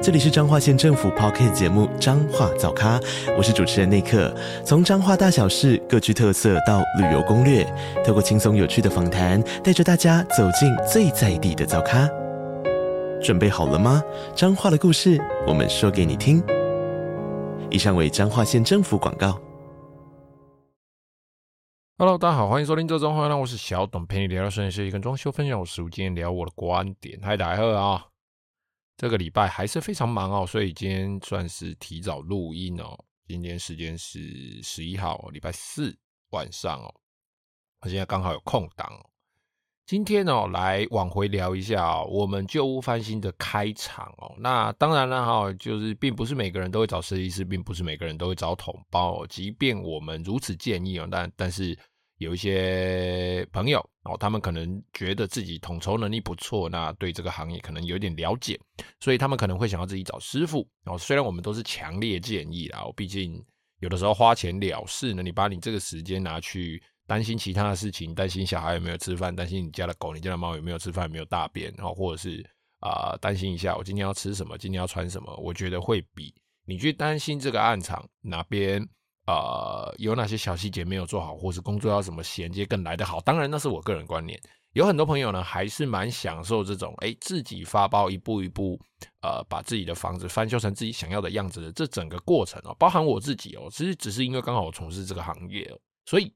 这里是彰化县政府 Podcast 节目《彰化早咖》，我是主持人内克。从彰化大小事各具特色到旅游攻略，透过轻松有趣的访谈，带着大家走进最在地的早咖。准备好了吗？彰化的故事，我们说给你听。以上为彰化县政府广告。Hello，大家好，欢迎收听这中话，那我是小董，陪你聊聊设计师跟装修分享我实务经验，聊我的观点。嗨，大家好啊！这个礼拜还是非常忙哦，所以今天算是提早录音哦。今天时间是十一号，礼拜四晚上哦。我现在刚好有空档哦。今天哦，来往回聊一下，我们旧屋翻新的开场哦。那当然了哈，就是并不是每个人都会找设计师，并不是每个人都会找统包哦。即便我们如此建议哦，但但是。有一些朋友哦，他们可能觉得自己统筹能力不错，那对这个行业可能有点了解，所以他们可能会想要自己找师傅哦。虽然我们都是强烈建议啦，毕竟有的时候花钱了事呢，你把你这个时间拿去担心其他的事情，担心小孩有没有吃饭，担心你家的狗、你家的猫有没有吃饭、有没有大便，然后或者是啊担心一下我今天要吃什么、今天要穿什么，我觉得会比你去担心这个暗场哪边。呃，有哪些小细节没有做好，或是工作要怎么衔接更来得好？当然，那是我个人观念。有很多朋友呢，还是蛮享受这种，哎，自己发包，一步一步，呃，把自己的房子翻修成自己想要的样子的这整个过程哦。包含我自己哦，其实只是因为刚好我从事这个行业哦，所以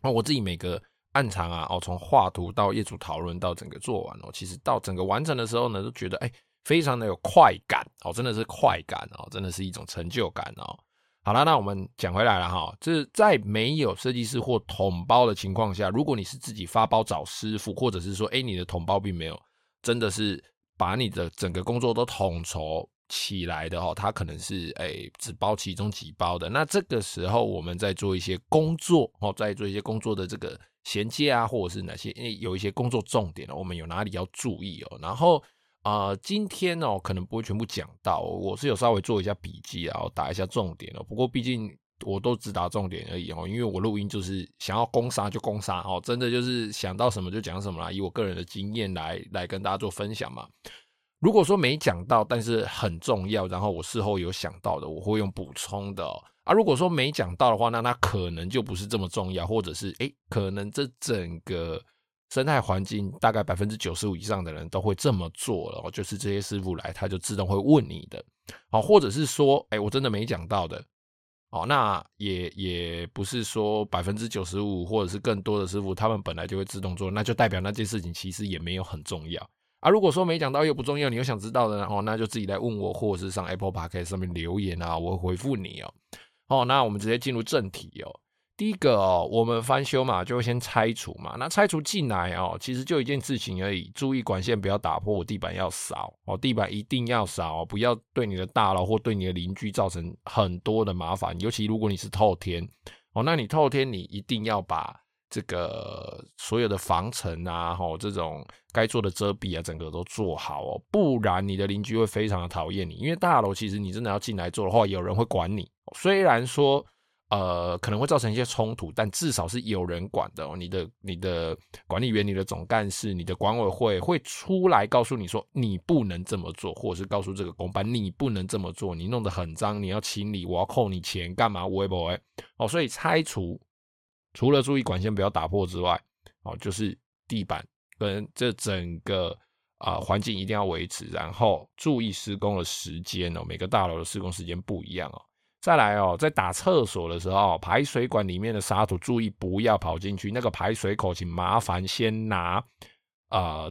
哦，我自己每个暗场啊，哦，从画图到业主讨论到整个做完哦，其实到整个完成的时候呢，都觉得哎，非常的有快感哦，真的是快感哦，真的是一种成就感哦。好了，那我们讲回来了哈，就是在没有设计师或统包的情况下，如果你是自己发包找师傅，或者是说，哎，你的统包并没有真的是把你的整个工作都统筹起来的哈，他可能是哎只包其中几包的。那这个时候，我们在做一些工作哦，在做一些工作的这个衔接啊，或者是哪些，因为有一些工作重点，我们有哪里要注意哦，然后。啊、今天哦，可能不会全部讲到，我是有稍微做一下笔记，然后打一下重点哦。不过毕竟我都只打重点而已哦，因为我录音就是想要攻杀就攻杀哦，真的就是想到什么就讲什么啦，以我个人的经验来来跟大家做分享嘛。如果说没讲到，但是很重要，然后我事后有想到的，我会用补充的哦。啊，如果说没讲到的话，那那可能就不是这么重要，或者是诶，可能这整个。生态环境大概百分之九十五以上的人都会这么做了，就是这些师傅来，他就自动会问你的，哦，或者是说，哎，我真的没讲到的，哦，那也也不是说百分之九十五或者是更多的师傅，他们本来就会自动做，那就代表那件事情其实也没有很重要啊。如果说没讲到又不重要，你又想知道的，哦，那就自己来问我，或者是上 Apple Podcast 上面留言啊，我会回复你哦。哦，那我们直接进入正题哦。第一个哦，我们翻修嘛，就会先拆除嘛。那拆除进来哦，其实就一件事情而已，注意管线不要打破，地板要扫哦，地板一定要扫，不要对你的大楼或对你的邻居造成很多的麻烦。尤其如果你是透天哦，那你透天你一定要把这个所有的防尘啊，吼这种该做的遮蔽啊，整个都做好哦，不然你的邻居会非常的讨厌你。因为大楼其实你真的要进来做的话，有人会管你，虽然说。呃，可能会造成一些冲突，但至少是有人管的哦。你的、你的管理员、你的总干事、你的管委会会出来告诉你说，你不能这么做，或者是告诉这个工班你不能这么做，你弄得很脏，你要清理，我要扣你钱，干嘛？会不会？哦，所以拆除除了注意管线不要打破之外，哦，就是地板跟这整个啊环境一定要维持，然后注意施工的时间哦，每个大楼的施工时间不一样哦。再来哦，在打厕所的时候，排水管里面的沙土注意不要跑进去。那个排水口，请麻烦先拿呃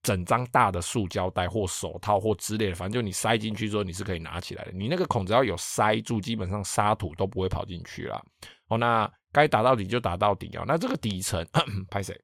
整张大的塑胶袋或手套或之类的，反正就你塞进去之后，你是可以拿起来的。你那个孔只要有塞住，基本上沙土都不会跑进去了。哦，那该打到底就打到底哦。那这个底层，拍谁？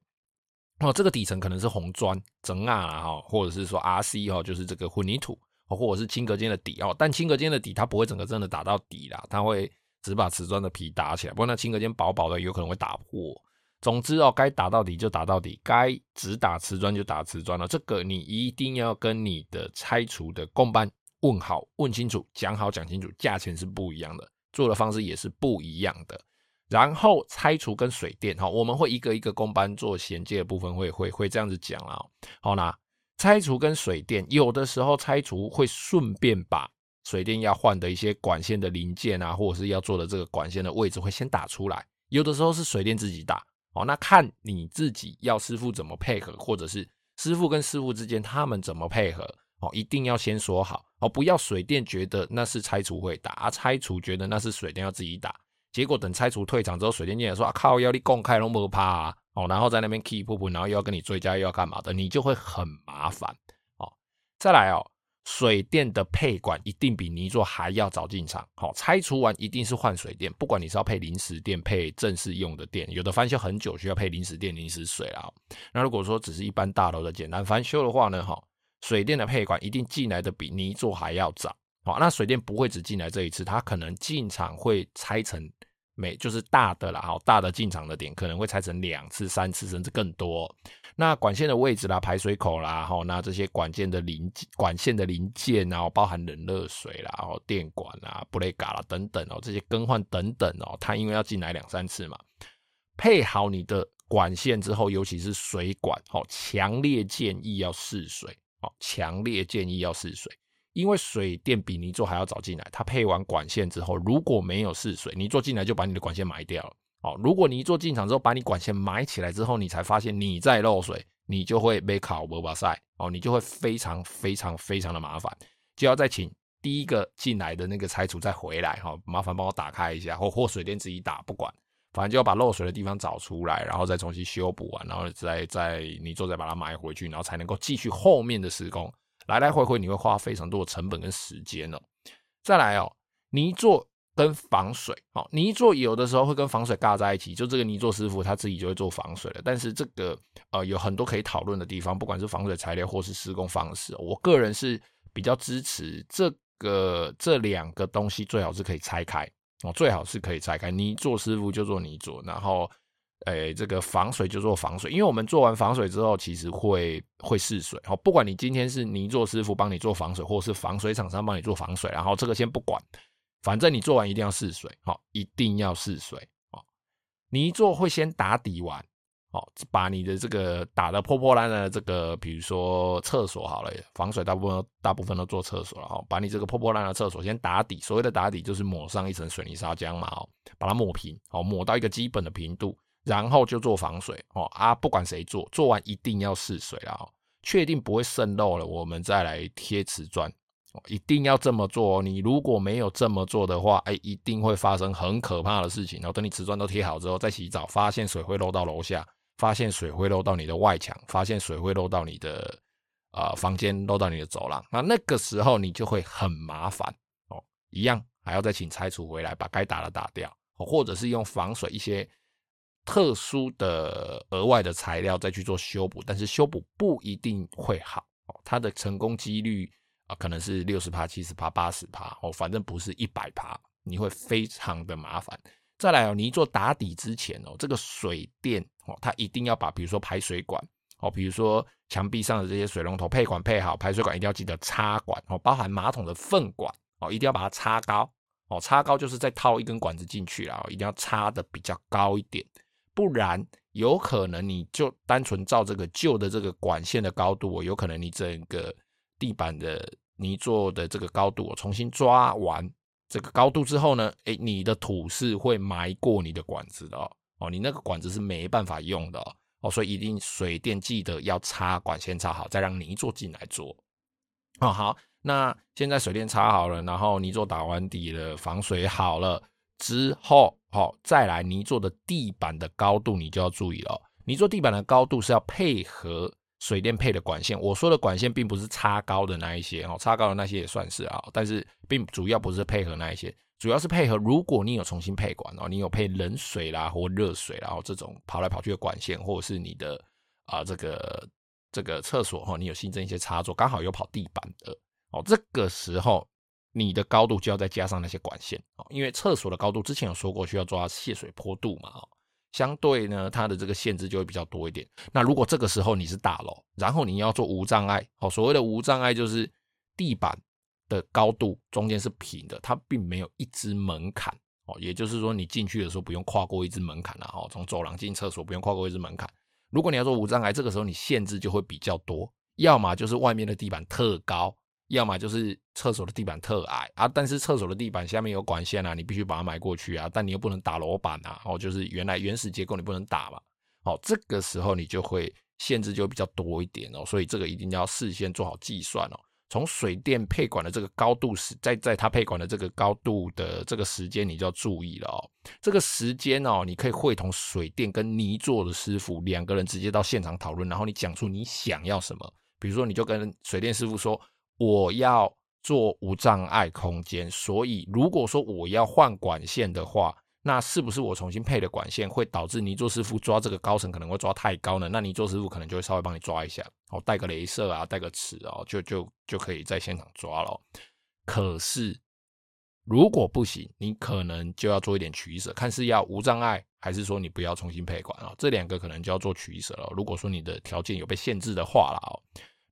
哦，这个底层可能是红砖、整啊哈，或者是说 RC 哈，就是这个混凝土。或者是轻隔间的底哦，但轻隔间的底它不会整个真的打到底啦，它会只把瓷砖的皮打起来。不过那轻隔间薄薄的，有可能会打破。总之哦，该打到底就打到底，该只打瓷砖就打瓷砖了。这个你一定要跟你的拆除的工班问好、问清楚、讲好、讲清楚，价钱是不一样的，做的方式也是不一样的。然后拆除跟水电哈，我们会一个一个工班做衔接的部分会，会会会这样子讲啊。好啦，拆除跟水电，有的时候拆除会顺便把水电要换的一些管线的零件啊，或者是要做的这个管线的位置会先打出来。有的时候是水电自己打，哦，那看你自己要师傅怎么配合，或者是师傅跟师傅之间他们怎么配合，哦，一定要先说好，哦，不要水电觉得那是拆除会打，啊，拆除觉得那是水电要自己打。结果等拆除退场之后，水电进来说啊靠，要你公开拢无怕啊，哦，然后在那边 keep 不，然后又要跟你追加又要干嘛的，你就会很麻烦哦。再来哦，水电的配管一定比泥作还要早进场，好，拆除完一定是换水电，不管你是要配临时电、配正式用的电，有的翻修很久需要配临时电、临时水啊。那如果说只是一般大楼的简单翻修的话呢，哈，水电的配管一定进来的比泥作还要早。好，那水电不会只进来这一次，它可能进场会拆成每就是大的啦，好大的进场的点可能会拆成两次、三次甚至更多。那管线的位置啦、排水口啦，好，那这些管件的零管线的零件，然后包含冷热水啦、然后电管啦、布雷嘎啦等等哦，这些更换等等哦，它因为要进来两三次嘛，配好你的管线之后，尤其是水管，好，强烈建议要试水，好，强烈建议要试水。因为水电比泥做还要早进来，它配完管线之后，如果没有试水，泥做进来就把你的管线埋掉了。哦，如果泥做进场之后把你管线埋起来之后，你才发现你在漏水，你就会被考不巴塞哦，你就会非常非常非常的麻烦，就要再请第一个进来的那个拆除再回来哈，麻烦帮我打开一下，或或水电自己打，不管，反正就要把漏水的地方找出来，然后再重新修补完，然后再再泥做再把它埋回去，然后才能够继续后面的施工。来来回回你会花非常多的成本跟时间哦。再来哦，泥作跟防水哦，泥作有的时候会跟防水尬在一起，就这个泥作师傅他自己就会做防水了。但是这个呃有很多可以讨论的地方，不管是防水材料或是施工方式，我个人是比较支持这个这两个东西最好是可以拆开哦，最好是可以拆开。泥作师傅就做泥作，然后。诶、这个防水就做防水，因为我们做完防水之后，其实会会试水。哦，不管你今天是泥做师傅帮你做防水，或者是防水厂商帮你做防水，然后这个先不管，反正你做完一定要试水，好，一定要试水。好，泥做会先打底完，好，把你的这个打的破破烂烂的这个，比如说厕所好了，防水大部分大部分都做厕所了，哈，把你这个破破烂的厕所先打底，所谓的打底就是抹上一层水泥砂浆嘛，哦，把它抹平，好，抹到一个基本的平度。然后就做防水哦啊，不管谁做，做完一定要试水啦，哦，确定不会渗漏了，我们再来贴瓷砖，一定要这么做哦。你如果没有这么做的话，哎，一定会发生很可怕的事情。然后等你瓷砖都贴好之后，再洗澡，发现水会漏到楼下，发现水会漏到你的外墙，发现水会漏到你的呃房间，漏到你的走廊，那那个时候你就会很麻烦哦，一样还要再请拆除回来，把该打的打掉，或者是用防水一些。特殊的额外的材料再去做修补，但是修补不一定会好。它的成功几率啊，可能是六十趴、七十趴、八十趴哦，反正不是一百趴，你会非常的麻烦。再来哦，你做打底之前哦，这个水电哦，它一定要把比如说排水管哦，比如说墙壁上的这些水龙头配管配好，排水管一定要记得插管哦，包含马桶的粪管哦，一定要把它插高哦，插高就是再套一根管子进去啦，一定要插的比较高一点。不然有可能你就单纯照这个旧的这个管线的高度，我有可能你整个地板的泥做的这个高度，我重新抓完这个高度之后呢，诶，你的土是会埋过你的管子的哦，哦，你那个管子是没办法用的哦，哦，所以一定水电记得要插管线插好，再让泥做进来做。哦，好，那现在水电插好了，然后泥做打完底了，防水好了之后。好，再来泥做的地板的高度，你就要注意了。泥做地板的高度是要配合水电配的管线。我说的管线并不是插高的那一些哦，插高的那些也算是啊，但是并主要不是配合那一些，主要是配合如果你有重新配管哦，你有配冷水啦或热水，然后这种跑来跑去的管线，或者是你的啊这个这个厕所哈，你有新增一些插座，刚好有跑地板的哦，这个时候。你的高度就要再加上那些管线哦，因为厕所的高度之前有说过需要抓泄水坡度嘛，相对呢，它的这个限制就会比较多一点。那如果这个时候你是大楼，然后你要做无障碍，哦，所谓的无障碍就是地板的高度中间是平的，它并没有一支门槛，哦，也就是说你进去的时候不用跨过一支门槛了，哦，从走廊进厕所不用跨过一支门槛。如果你要做无障碍，这个时候你限制就会比较多，要么就是外面的地板特高。要么就是厕所的地板特矮啊，但是厕所的地板下面有管线啊，你必须把它埋过去啊，但你又不能打楼板啊，哦，就是原来原始结构你不能打嘛，哦，这个时候你就会限制就比较多一点哦，所以这个一定要事先做好计算哦。从水电配管的这个高度时，在在它配管的这个高度的这个时间，你就要注意了哦。这个时间哦，你可以会同水电跟泥做的师傅两个人直接到现场讨论，然后你讲出你想要什么，比如说你就跟水电师傅说。我要做无障碍空间，所以如果说我要换管线的话，那是不是我重新配的管线会导致泥做师傅抓这个高层可能会抓太高呢？那泥做师傅可能就会稍微帮你抓一下，哦，带个镭射啊，带个尺哦，就就就可以在现场抓了。可是如果不行，你可能就要做一点取舍，看是要无障碍还是说你不要重新配管啊？这两个可能就要做取舍了。如果说你的条件有被限制的话了哦，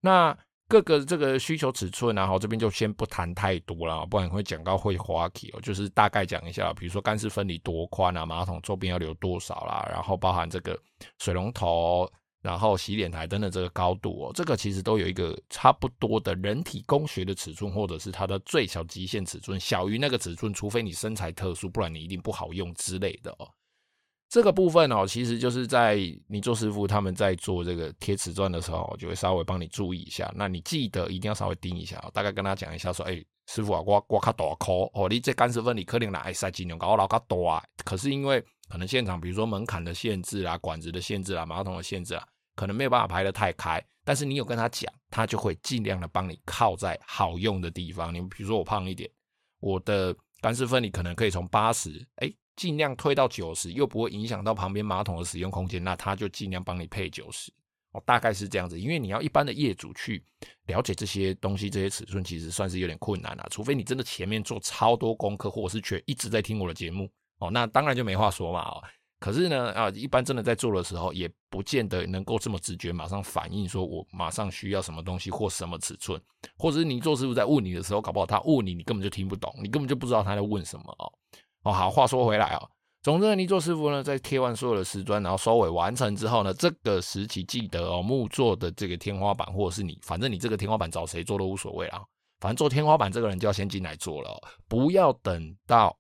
那。各个这个需求尺寸，然后这边就先不谈太多了，不然会讲到会滑稽哦。就是大概讲一下，比如说干湿分离多宽啊，马桶周边要留多少啦，然后包含这个水龙头，然后洗脸台等等这个高度哦，这个其实都有一个差不多的人体工学的尺寸，或者是它的最小极限尺寸，小于那个尺寸，除非你身材特殊，不然你一定不好用之类的哦。这个部分哦，其实就是在泥做师傅他们在做这个贴瓷砖的时候，就会稍微帮你注意一下。那你记得一定要稍微盯一下，大概跟他讲一下说，哎，师傅啊，我我卡大颗哦，你这干湿分离可能拿来塞金牛膏，我老卡大。可是因为可能现场比如说门槛的限制啊、管子的限制啊、马桶的限制啊，可能没有办法排得太开。但是你有跟他讲，他就会尽量的帮你靠在好用的地方。你比如说我胖一点，我的干湿分离可能可以从八十，哎。尽量推到九十，又不会影响到旁边马桶的使用空间，那他就尽量帮你配九十哦，大概是这样子。因为你要一般的业主去了解这些东西，这些尺寸其实算是有点困难了，除非你真的前面做超多功课，或者是却一直在听我的节目哦，那当然就没话说嘛哦。可是呢啊，一般真的在做的时候，也不见得能够这么直觉马上反应，说我马上需要什么东西或什么尺寸，或者是你做师傅在问你的时候，搞不好他问你，你根本就听不懂，你根本就不知道他在问什么哦。哦，好，话说回来哦，总之呢，泥作师傅呢，在贴完所有的瓷砖，然后收尾完成之后呢，这个时期记得哦，木做的这个天花板，或者是你，反正你这个天花板找谁做都无所谓啊，反正做天花板这个人就要先进来做了，不要等到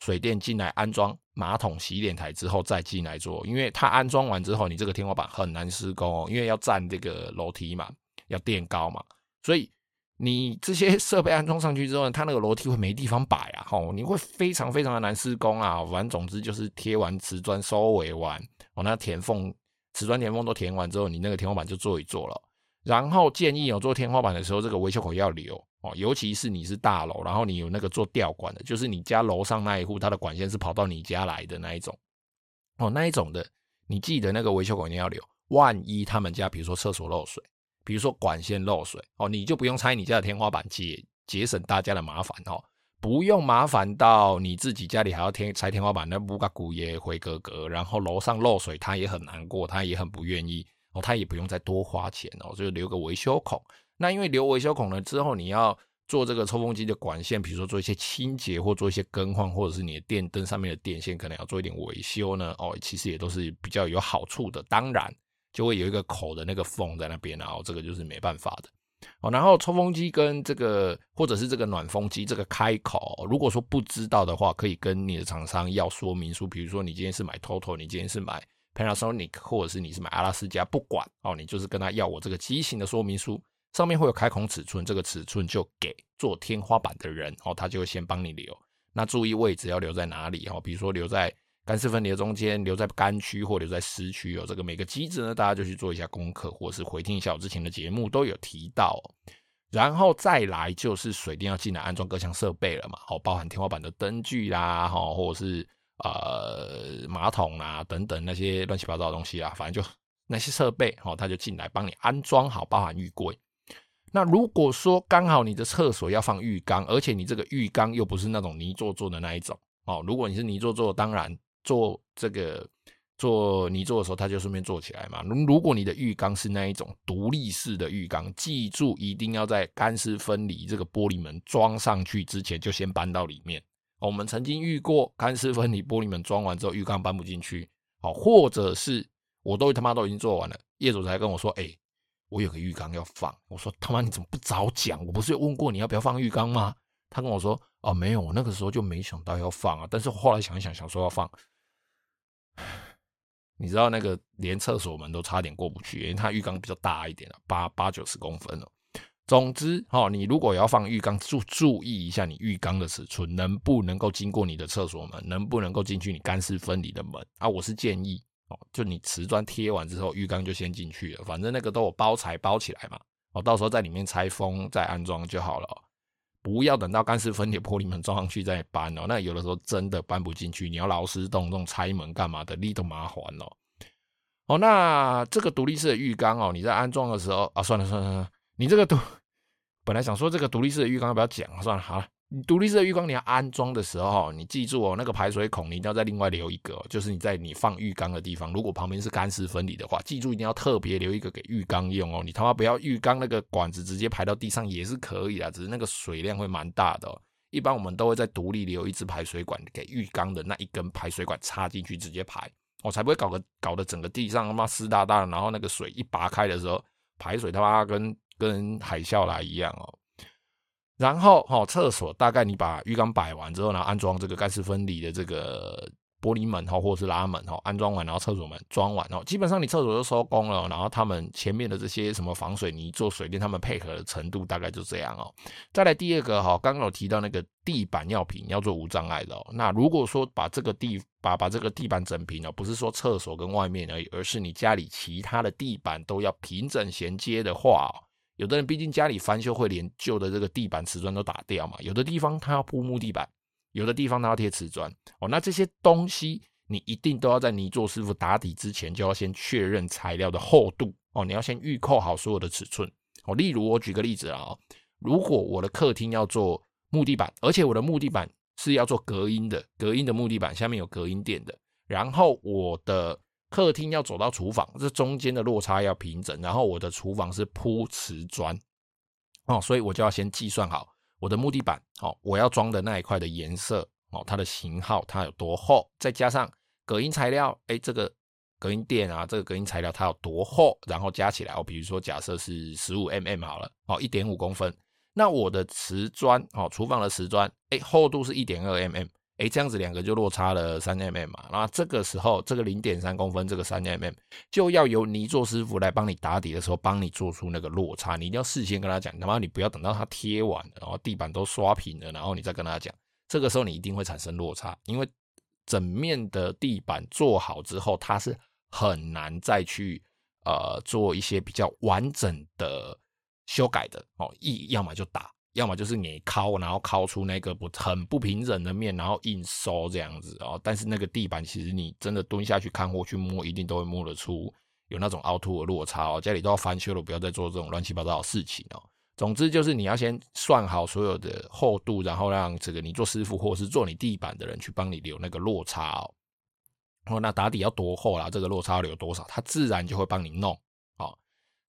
水电进来安装马桶、洗脸台之后再进来做，因为他安装完之后，你这个天花板很难施工哦，因为要占这个楼梯嘛，要垫高嘛，所以。你这些设备安装上去之后呢，它那个楼梯会没地方摆啊，吼，你会非常非常的难施工啊。反正总之就是贴完瓷砖收尾完，哦，那填缝瓷砖填缝都填完之后，你那个天花板就做一做了。然后建议有做天花板的时候，这个维修口要留哦，尤其是你是大楼，然后你有那个做吊管的，就是你家楼上那一户，它的管线是跑到你家来的那一种，哦，那一种的，你记得那个维修口一定要留，万一他们家比如说厕所漏水。比如说管线漏水哦，你就不用拆你家的天花板，节节省大家的麻烦哦，不用麻烦到你自己家里还要天拆天花板，那不个骨也回格格，然后楼上漏水他也很难过，他也很不愿意哦，他也不用再多花钱哦，就留个维修孔。那因为留维修孔了之后，你要做这个抽风机的管线，比如说做一些清洁或做一些更换，或者是你的电灯上面的电线可能要做一点维修呢，哦，其实也都是比较有好处的。当然。就会有一个口的那个缝在那边，然后这个就是没办法的哦。然后抽风机跟这个或者是这个暖风机这个开口，如果说不知道的话，可以跟你的厂商要说明书。比如说你今天是买 TOTO，你今天是买 Panasonic，或者是你是买阿拉斯加，不管哦，你就是跟他要我这个机型的说明书，上面会有开孔尺寸，这个尺寸就给做天花板的人哦，他就会先帮你留。那注意位置要留在哪里哦？比如说留在。干湿分离的中间留在干区或留在湿区哦，这个每个机制呢，大家就去做一下功课，或者是回听一下我之前的节目都有提到。然后再来就是水电要进来安装各项设备了嘛，好，包含天花板的灯具啦，哈，或者是呃马桶啊等等那些乱七八糟的东西啊，反正就那些设备，哦，他就进来帮你安装好，包含浴柜。那如果说刚好你的厕所要放浴缸，而且你这个浴缸又不是那种泥做做的那一种哦，如果你是泥做做，当然。做这个做泥做的时候，它就顺便做起来嘛。如如果你的浴缸是那一种独立式的浴缸，记住一定要在干湿分离这个玻璃门装上去之前，就先搬到里面。我们曾经遇过干湿分离玻璃门装完之后，浴缸搬不进去，好，或者是我都他妈都已经做完了，业主才跟我说，哎，我有个浴缸要放。我说他妈你怎么不早讲？我不是问过你要不要放浴缸吗？他跟我说，哦，没有，我那个时候就没想到要放啊。但是后来想一想，想说要放。你知道那个连厕所门都差点过不去，因为它浴缸比较大一点了，八八九十公分哦。总之，哦，你如果要放浴缸，注注意一下你浴缸的尺寸能不能够经过你的厕所门，能不能够进去你干湿分离的门啊？我是建议哦，就你瓷砖贴完之后，浴缸就先进去了，反正那个都有包材包起来嘛，哦，到时候在里面拆封再安装就好了，不要等到干湿分离玻璃门装上去再搬哦。那有的时候真的搬不进去，你要劳师动众拆门干嘛的，力都麻烦哦。哦，那这个独立式的浴缸哦，你在安装的时候啊，算了算了算了，你这个独 本来想说这个独立式的浴缸要不要讲，算了好了。独立式的浴缸你要安装的时候，你记住哦，那个排水孔你一定要再另外留一个，就是你在你放浴缸的地方，如果旁边是干湿分离的话，记住一定要特别留一个给浴缸用哦。你他妈不要浴缸那个管子直接排到地上也是可以的，只是那个水量会蛮大的。一般我们都会在独立留一支排水管给浴缸的那一根排水管插进去直接排。我才不会搞个搞得整个地上他妈湿哒哒的，然后那个水一拔开的时候，排水他妈跟跟海啸来一样哦。然后哈，厕所大概你把浴缸摆完之后，然后安装这个干湿分离的这个。玻璃门哈，或者是拉门哈，安装完，然后厕所门装完哦，基本上你厕所就收工了。然后他们前面的这些什么防水泥做水电，他们配合的程度大概就这样哦。再来第二个哈，刚刚有提到那个地板要平，要做无障碍的哦。那如果说把这个地把把这个地板整平哦，不是说厕所跟外面而已，而是你家里其他的地板都要平整衔接的话，有的人毕竟家里翻修会连旧的这个地板瓷砖都打掉嘛，有的地方他要铺木地板。有的地方他要贴瓷砖哦，那这些东西你一定都要在泥作师傅打底之前就要先确认材料的厚度哦，你要先预扣好所有的尺寸哦。例如我举个例子啊，如果我的客厅要做木地板，而且我的木地板是要做隔音的，隔音的木地板下面有隔音垫的，然后我的客厅要走到厨房，这中间的落差要平整，然后我的厨房是铺瓷砖哦，所以我就要先计算好。我的木地板，哦，我要装的那一块的颜色，哦，它的型号，它有多厚，再加上隔音材料，哎，这个隔音垫啊，这个隔音材料它有多厚，然后加起来，哦，比如说假设是十五 mm 好了，哦，一点五公分，那我的瓷砖，哦，厨房的瓷砖，哎，厚度是一点二 mm。哎，这样子两个就落差了三 mm 嘛，那这个时候这个零点三公分，这个三 mm 就要由泥做师傅来帮你打底的时候，帮你做出那个落差。你一定要事先跟他讲，他妈你不要等到他贴完，然后地板都刷平了，然后你再跟他讲，这个时候你一定会产生落差，因为整面的地板做好之后，它是很难再去呃做一些比较完整的修改的哦，一要么就打。要么就是你敲，然后敲出那个不很不平整的面，然后硬收这样子哦。但是那个地板其实你真的蹲下去看或去摸，一定都会摸得出有那种凹凸的落差哦。家里都要翻修了，不要再做这种乱七八糟的事情哦。总之就是你要先算好所有的厚度，然后让这个你做师傅或是做你地板的人去帮你留那个落差哦。哦，那打底要多厚啦？这个落差留多少？他自然就会帮你弄。好，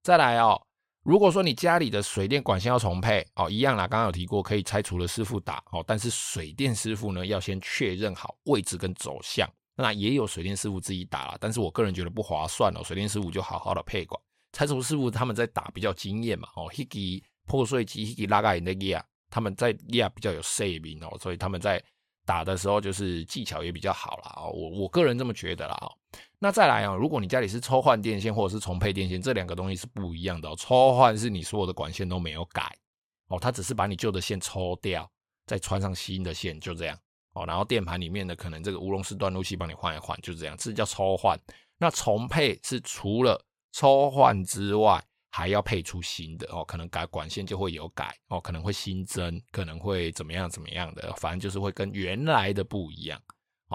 再来哦。如果说你家里的水电管线要重配哦，一样啦，刚刚有提过可以拆除的师傅打哦，但是水电师傅呢要先确认好位置跟走向，那也有水电师傅自己打啦，但是我个人觉得不划算哦，水电师傅就好好的配管，拆除师傅他们在打比较经验嘛哦，那个破碎机那个拉盖那个啊，他们在压比较有水平哦，所以他们在。打的时候就是技巧也比较好啦，我我个人这么觉得啦。那再来啊，如果你家里是抽换电线或者是重配电线，这两个东西是不一样的哦。抽换是你所有的管线都没有改哦，它只是把你旧的线抽掉，再穿上新的线，就这样哦。然后电盘里面的可能这个乌龙式断路器帮你换一换，就这样，这叫抽换。那重配是除了抽换之外。还要配出新的哦，可能改管线就会有改哦，可能会新增，可能会怎么样怎么样的，反正就是会跟原来的不一样。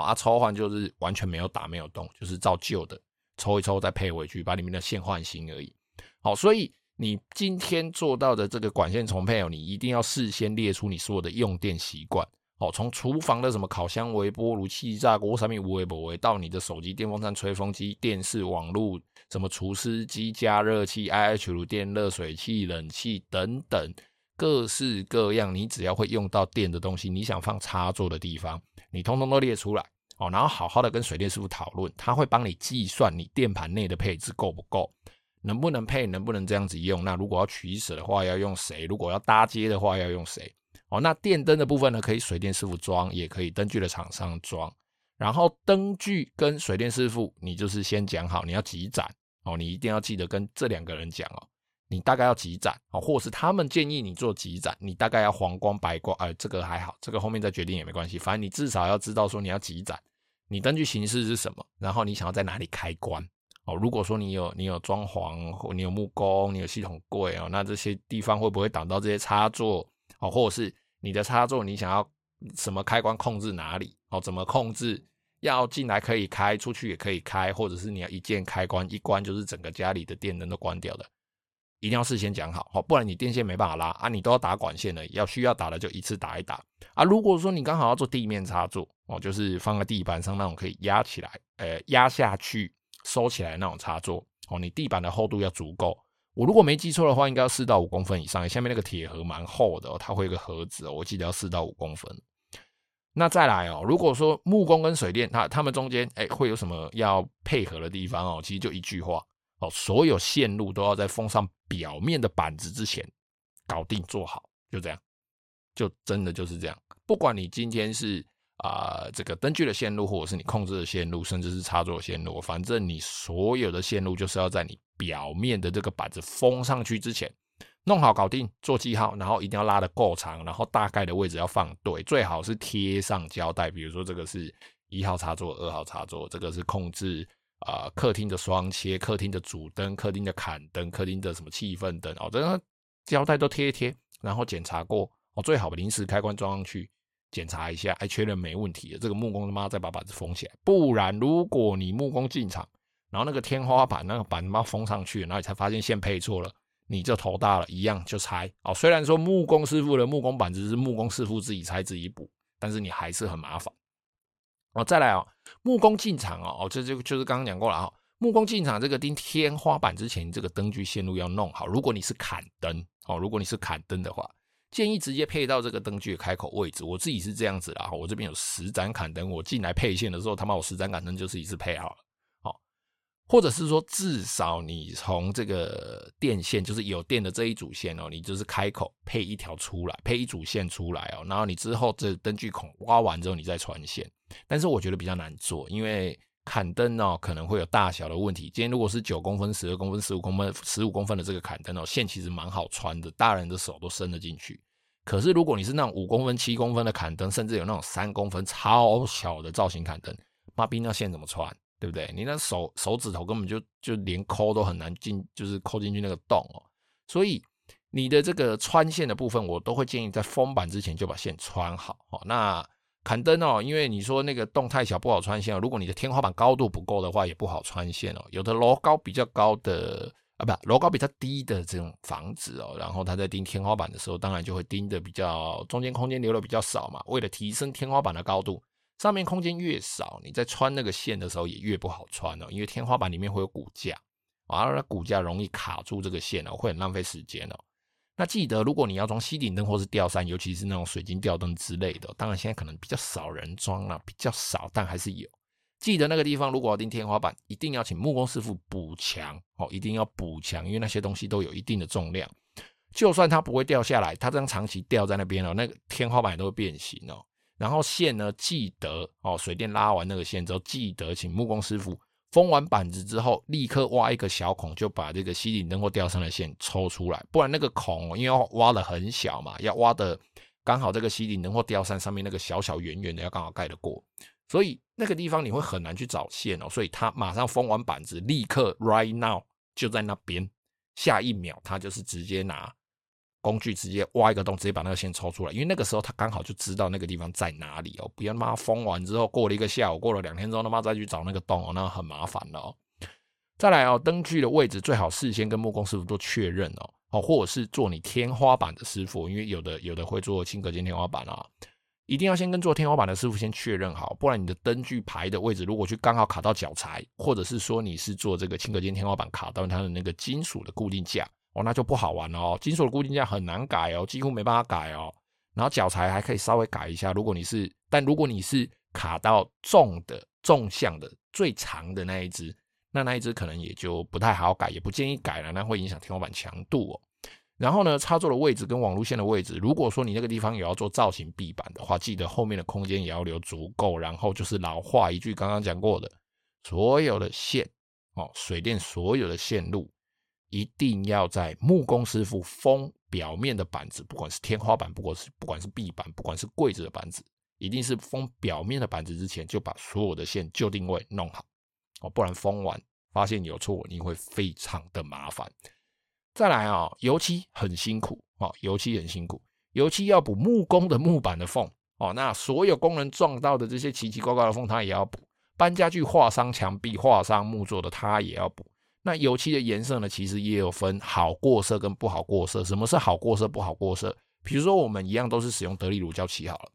啊，抽换就是完全没有打没有动，就是照旧的抽一抽再配回去，把里面的线换新而已。好，所以你今天做到的这个管线重配哦，你一定要事先列出你所有的用电习惯哦，从厨房的什么烤箱、微波炉、气炸锅上面微波微，到你的手机、电风扇、吹风机、电视、网络、什么除湿机、加热器、IH 炉电热水器、冷气等等，各式各样，你只要会用到电的东西，你想放插座的地方，你通通都列出来哦，然后好好的跟水电师傅讨论，他会帮你计算你电盘内的配置够不够，能不能配，能不能这样子用。那如果要取舍的话，要用谁？如果要搭接的话，要用谁？哦，那电灯的部分呢，可以水电师傅装，也可以灯具的厂商装。然后灯具跟水电师傅，你就是先讲好你要几盏哦，你一定要记得跟这两个人讲哦，你大概要几盏哦，或者是他们建议你做几盏，你大概要黄光、白光，呃，这个还好，这个后面再决定也没关系，反正你至少要知道说你要几盏，你灯具形式是什么，然后你想要在哪里开关哦。如果说你有你有装潢，或你有木工，你有系统柜哦，那这些地方会不会挡到这些插座？哦，或者是你的插座，你想要什么开关控制哪里？哦，怎么控制？要进来可以开，出去也可以开，或者是你要一键开关，一关就是整个家里的电灯都关掉的，一定要事先讲好，哦，不然你电线没办法拉啊，你都要打管线了，要需要打的就一次打一打啊。如果说你刚好要做地面插座，哦，就是放在地板上那种可以压起来，呃，压下去收起来那种插座，哦，你地板的厚度要足够。我如果没记错的话，应该要四到五公分以上。下面那个铁盒蛮厚的哦，它会有个盒子哦，我记得要四到五公分。那再来哦，如果说木工跟水电，它它们中间哎会有什么要配合的地方哦？其实就一句话哦，所有线路都要在封上表面的板子之前搞定做好，就这样，就真的就是这样。不管你今天是。啊、这个灯具的线路，或者是你控制的线路，甚至是插座线路，反正你所有的线路就是要在你表面的这个板子封上去之前弄好搞定，做记号，然后一定要拉得够长，然后大概的位置要放对，最好是贴上胶带，比如说这个是一号插座，二号插座，这个是控制啊、客厅的双切、客厅的主灯、客厅的坎灯、客厅的什么气氛灯哦，这个胶带都贴一贴，然后检查过哦，最好临时开关装上去。检查一下，还确认没问题的，这个木工他妈再把板子封起来。不然，如果你木工进场，然后那个天花板那个板他妈封上去，然后你才发现线配错了，你就头大了，一样就拆。哦，虽然说木工师傅的木工板子是木工师傅自己拆自己补，但是你还是很麻烦。哦，再来哦，木工进场哦，哦，这就就是刚刚讲过了哈，木工进场这个钉天花板之前，这个灯具线路要弄好。如果你是砍灯哦，如果你是砍灯的话。建议直接配到这个灯具的开口位置。我自己是这样子啦，我这边有十盏砍灯，我进来配线的时候，他妈我十盏砍灯就是一次配好了。好，或者是说，至少你从这个电线，就是有电的这一组线哦，你就是开口配一条出来，配一组线出来哦，然后你之后这灯具孔挖完之后，你再穿线。但是我觉得比较难做，因为砍灯哦可能会有大小的问题。今天如果是九公分、十二公分、十五公分、十五公分的这个砍灯哦，线其实蛮好穿的，大人的手都伸得进去。可是如果你是那种五公分、七公分的砍灯，甚至有那种三公分超小的造型砍灯，妈逼那线怎么穿？对不对？你那手手指头根本就就连抠都很难进，就是抠进去那个洞哦。所以你的这个穿线的部分，我都会建议在封板之前就把线穿好哦。那砍灯哦，因为你说那个洞太小不好穿线哦。如果你的天花板高度不够的话，也不好穿线哦。有的楼高比较高的啊，不，楼高比较低的这种房子哦，然后它在钉天花板的时候，当然就会钉的比较中间空间留的比较少嘛。为了提升天花板的高度，上面空间越少，你在穿那个线的时候也越不好穿哦。因为天花板里面会有骨架，啊那骨架容易卡住这个线哦，会很浪费时间哦。那记得，如果你要装吸顶灯或是吊扇，尤其是那种水晶吊灯之类的，当然现在可能比较少人装了，比较少，但还是有。记得那个地方，如果要钉天花板，一定要请木工师傅补墙哦，一定要补墙，因为那些东西都有一定的重量，就算它不会掉下来，它这样长期吊在那边哦，那个天花板都会变形哦。然后线呢，记得哦，水电拉完那个线之后，记得请木工师傅。封完板子之后，立刻挖一个小孔，就把这个吸顶灯或吊扇的线抽出来。不然那个孔，因为挖的很小嘛，要挖的刚好这个吸顶灯或吊扇上面那个小小圆圆的要刚好盖得过，所以那个地方你会很难去找线哦。所以他马上封完板子，立刻 right now 就在那边，下一秒他就是直接拿。工具直接挖一个洞，直接把那个线抽出来，因为那个时候他刚好就知道那个地方在哪里哦。不要他妈封完之后，过了一个下午，过了两天之后，他妈再去找那个洞哦，那很麻烦了哦。再来哦，灯具的位置最好事先跟木工师傅做确认哦，哦，或者是做你天花板的师傅，因为有的有的会做轻隔间天花板啊。一定要先跟做天花板的师傅先确认好，不然你的灯具排的位置如果去刚好卡到脚材，或者是说你是做这个轻隔间天花板卡到它的那个金属的固定架哦，那就不好玩哦。金属的固定架很难改哦，几乎没办法改哦。然后脚材还可以稍微改一下，如果你是，但如果你是卡到重的纵向的最长的那一只，那那一只可能也就不太好改，也不建议改了，那会影响天花板强度哦。然后呢，插座的位置跟网路线的位置，如果说你那个地方有要做造型壁板的话，记得后面的空间也要留足够。然后就是老话一句，刚刚讲过的，所有的线哦，水电所有的线路，一定要在木工师傅封表面的板子，不管是天花板，不管是不管是壁板，不管是柜子的板子，一定是封表面的板子之前，就把所有的线就定位弄好哦，不然封完发现有错，你会非常的麻烦。再来啊，油漆很辛苦哦，油漆很辛苦，油漆要补木工的木板的缝哦。那所有工人撞到的这些奇奇怪怪的缝，他也要补。搬家具划伤墙壁、划伤木作的，他也要补。那油漆的颜色呢，其实也有分好过色跟不好过色。什么是好过色、不好过色？比如说我们一样都是使用得利乳胶漆好了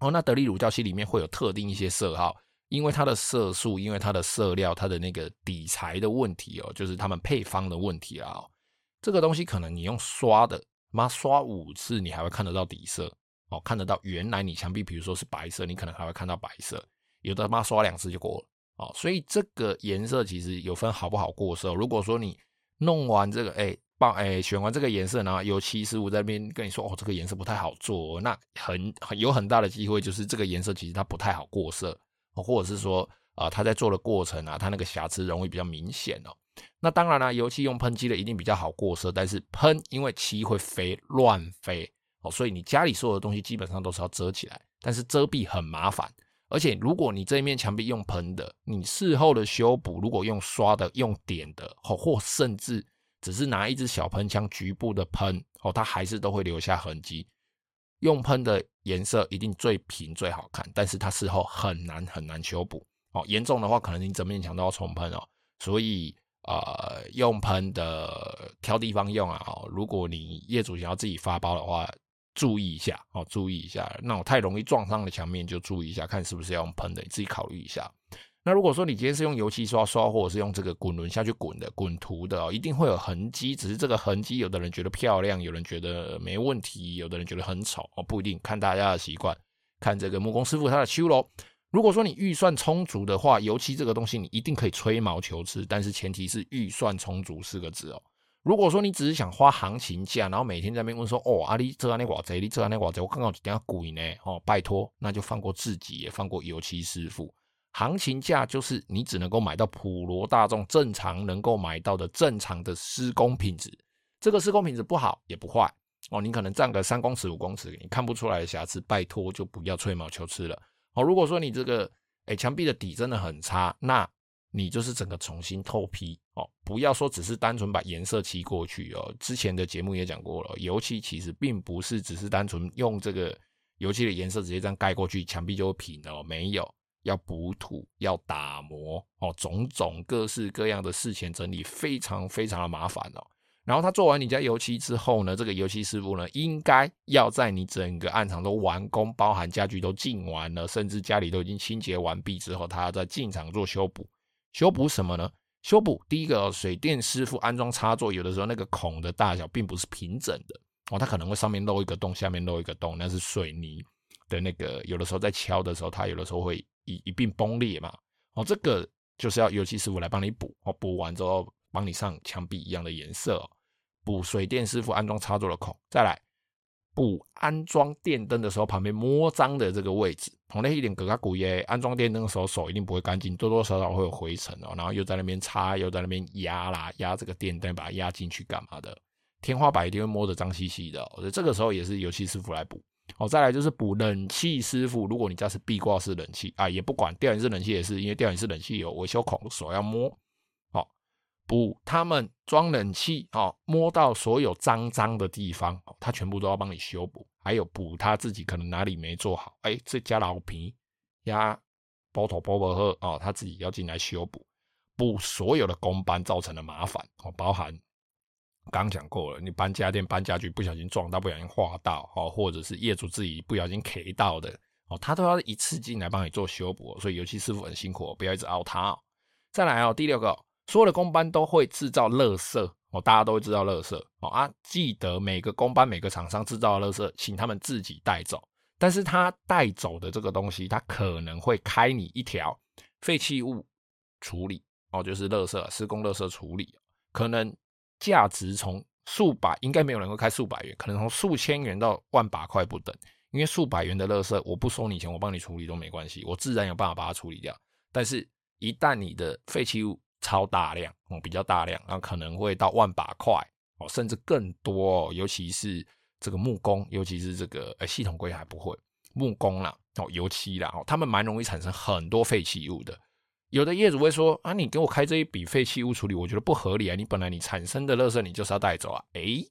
哦，那得利乳胶漆里面会有特定一些色号，因为它的色素、因为它的色料、它的那个底材的问题哦，就是他们配方的问题啊。这个东西可能你用刷的，妈刷五次你还会看得到底色哦，看得到原来你墙壁，比如说是白色，你可能还会看到白色。有的妈刷两次就过了哦，所以这个颜色其实有分好不好过色。如果说你弄完这个，哎，帮哎选完这个颜色，然后油漆师傅在那边跟你说，哦，这个颜色不太好做，那很很有很大的机会就是这个颜色其实它不太好过色，或者是说啊，他在做的过程啊，它那个瑕疵容易比较明显哦。那当然了，油漆用喷漆的一定比较好过色，但是喷因为漆会飞乱飞哦，所以你家里所有的东西基本上都是要遮起来，但是遮蔽很麻烦，而且如果你这一面墙壁用喷的，你事后的修补如果用刷的、用点的，或或甚至只是拿一支小喷枪局部的喷哦，它还是都会留下痕迹。用喷的颜色一定最平最好看，但是它事后很难很难修补哦，严重的话可能你整面墙都要重喷哦，所以。呃，用喷的挑地方用啊，哦，如果你业主想要自己发包的话，注意一下哦，注意一下，那种太容易撞上的墙面就注意一下，看是不是要用喷的，你自己考虑一下。那如果说你今天是用油漆刷刷，或者是用这个滚轮下去滚的滚涂的哦，一定会有痕迹，只是这个痕迹，有的人觉得漂亮，有人觉得没问题，有的人觉得很丑哦，不一定，看大家的习惯，看这个木工师傅他的修咯。如果说你预算充足的话，油漆这个东西你一定可以吹毛求疵，但是前提是预算充足四个字哦。如果说你只是想花行情价，然后每天在那边问说，哦，阿里这那寡贼，你这那寡贼，我刚好点下贵呢，哦，拜托，那就放过自己，也放过油漆师傅。行情价就是你只能够买到普罗大众正常能够买到的正常的施工品质，这个施工品质不好也不坏哦，你可能占个三公尺五公尺，你看不出来的瑕疵，拜托就不要吹毛求疵了。哦，如果说你这个诶墙壁的底真的很差，那你就是整个重新透批哦，不要说只是单纯把颜色漆过去哦。之前的节目也讲过了，油漆其实并不是只是单纯用这个油漆的颜色直接这样盖过去，墙壁就会平了哦。没有，要补土，要打磨哦，种种各式各样的事前整理，非常非常的麻烦哦。然后他做完你家油漆之后呢，这个油漆师傅呢，应该要在你整个案场都完工，包含家具都进完了，甚至家里都已经清洁完毕之后，他要再进场做修补。修补什么呢？修补第一个，水电师傅安装插座，有的时候那个孔的大小并不是平整的哦，它可能会上面漏一个洞，下面漏一个洞，那是水泥的那个，有的时候在敲的时候，它有的时候会一一并崩裂嘛。哦，这个就是要油漆师傅来帮你补哦，补完之后帮你上墙壁一样的颜色哦。补水电师傅安装插座的孔，再来补安装电灯的时候旁边摸脏的这个位置，同类一点格格古耶。安装电灯的时候手一定不会干净，多多少少会有灰尘哦。然后又在那边擦，又在那边压啦，压这个电灯，把它压进去干嘛的？天花板一定会摸得脏兮兮的，所以这个时候也是油漆师傅来补。哦，再来就是补冷气师傅，如果你家是壁挂式冷气啊，也不管吊顶式冷气也是，因为吊顶式冷气有维修孔，手要摸。补他们装冷气哦，摸到所有脏脏的地方，他全部都要帮你修补。还有补他自己可能哪里没做好，哎，这家老皮呀，包头包包喝哦，他自己要进来修补，补所有的工班造成的麻烦哦，包含刚讲过了，你搬家电、搬家具不小心撞到、不小心划到，哦，或者是业主自己不小心 K 到的，哦，他都要一次进来帮你做修补，所以油漆师傅很辛苦，不要一直熬他。再来哦，第六个，所有的工班都会制造垃圾，哦，大家都会制造垃圾，哦啊，记得每个工班、每个厂商制造的垃圾，请他们自己带走。但是他带走的这个东西，他可能会开你一条废弃物处理，哦，就是垃圾施工垃圾处理，可能。价值从数百，应该没有人会开数百元，可能从数千元到万把块不等。因为数百元的垃圾，我不收你钱，我帮你处理都没关系，我自然有办法把它处理掉。但是，一旦你的废弃物超大量，哦，比较大量，那可能会到万把块，哦，甚至更多哦。尤其是这个木工，尤其是这个呃系统柜还不会木工啦，哦，油漆啦，哦，他们蛮容易产生很多废弃物的。有的业主会说啊，你给我开这一笔废弃物处理，我觉得不合理啊。你本来你产生的垃圾，你就是要带走啊。诶，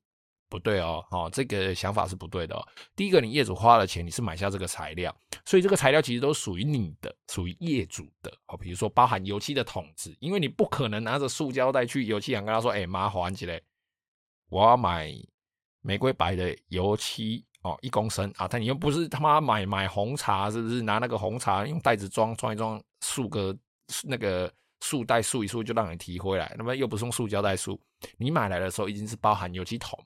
不对哦，哦，这个想法是不对的哦。第一个，你业主花了钱，你是买下这个材料，所以这个材料其实都属于你的，属于业主的哦。比如说包含油漆的桶子，因为你不可能拿着塑胶袋去油漆行跟他说，诶，麻烦起来，我要买玫瑰白的油漆哦，一公升啊。但你又不是他妈买买红茶，是不是拿那个红茶用袋子装装一装，数个。那个塑袋塑一塑就让你提回来，那么又不是用塑胶袋塑，你买来的时候已经是包含油漆桶，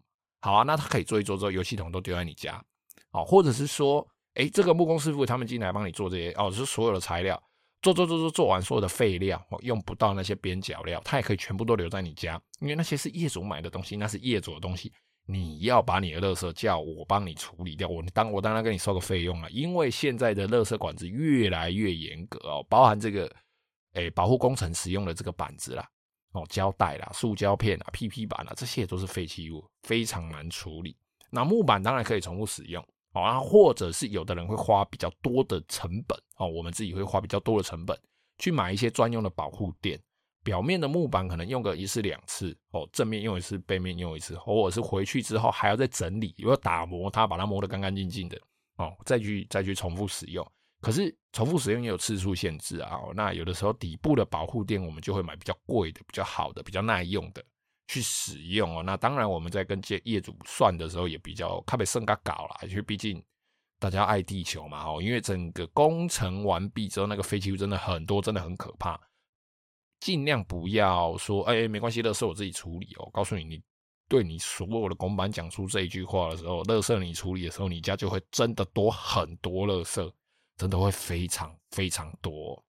好啊，那他可以做一做之后，油漆桶都丢在你家，哦，或者是说，哎，这个木工师傅他们进来帮你做这些，哦，是所有的材料做做做做做完，所有的废料哦，用不到那些边角料，他也可以全部都留在你家，因为那些是业主买的东西，那是业主的东西，你要把你的垃圾叫我帮你处理掉，我当我当然跟你收个费用了，因为现在的垃圾管制越来越严格哦，包含这个。哎，保护工程使用的这个板子啦，哦，胶带啦、塑胶片啊、PP 板啊，这些也都是废弃物，非常难处理。那木板当然可以重复使用，哦，啊，或者是有的人会花比较多的成本，哦，我们自己会花比较多的成本去买一些专用的保护垫，表面的木板可能用个一次两次，哦，正面用一次，背面用一次，或者是回去之后还要再整理，又要打磨它，把它磨得干干净净的，哦，再去再去重复使用。可是重复使用也有次数限制啊，那有的时候底部的保护垫我们就会买比较贵的、比较好的、比较耐用的去使用哦。那当然我们在跟业业主算的时候也比较特别升个高啦，因为毕竟大家爱地球嘛哦。因为整个工程完毕之后，那个废弃物真的很多，真的很可怕。尽量不要说哎，没关系，垃圾我自己处理哦。告诉你，你对你所有的工板讲出这一句话的时候，垃圾你处理的时候，你家就会真的多很多垃圾。真的会非常非常多，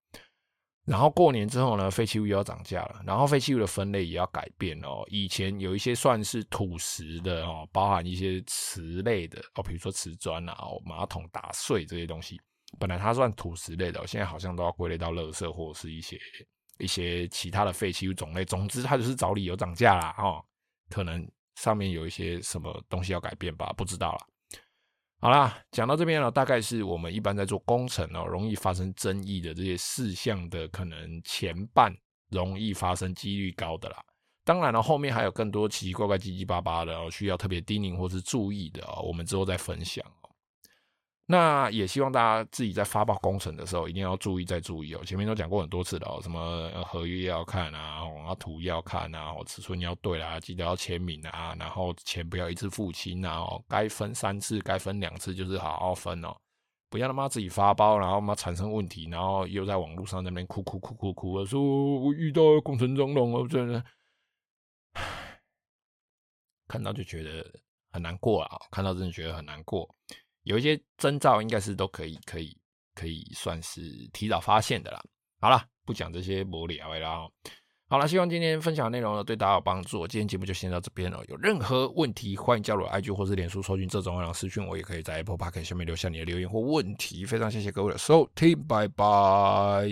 然后过年之后呢，废弃物又要涨价了，然后废弃物的分类也要改变哦。以前有一些算是土石的哦，包含一些瓷类的哦，比如说瓷砖啊、马桶打碎这些东西，本来它算土石类的，现在好像都要归类到垃圾或者是一些一些其他的废弃物种类。总之，它就是找理由涨价啦哦，可能上面有一些什么东西要改变吧，不知道啦。好啦，讲到这边了，大概是我们一般在做工程哦，容易发生争议的这些事项的可能前半容易发生几率高的啦。当然了，后面还有更多奇奇怪怪、七七八八的哦，需要特别叮咛或是注意的哦，我们之后再分享。那也希望大家自己在发包工程的时候一定要注意再注意哦。前面都讲过很多次了哦，什么合约要看啊，然后图要看啊，尺寸要对啦，记得要签名啊，然后钱不要一次付清啊，该分三次该分两次就是好好分哦，不要他妈自己发包，然后妈产生问题，然后又在网络上那边哭哭哭哭哭，说我遇到工程中龙哦，真的，唉，看到就觉得很难过啊，看到真的觉得很难过。有一些征兆，应该是都可以、可以、可以算是提早发现的啦。好了，不讲这些无聊的啦。好了，希望今天分享的内容呢对大家有帮助。今天节目就先到这边了。有任何问题，欢迎加入 IG 或是脸书，搜寻这种样私讯我，也可以在 Apple Park 下面留下你的留言或问题。非常谢谢各位的收听，拜拜。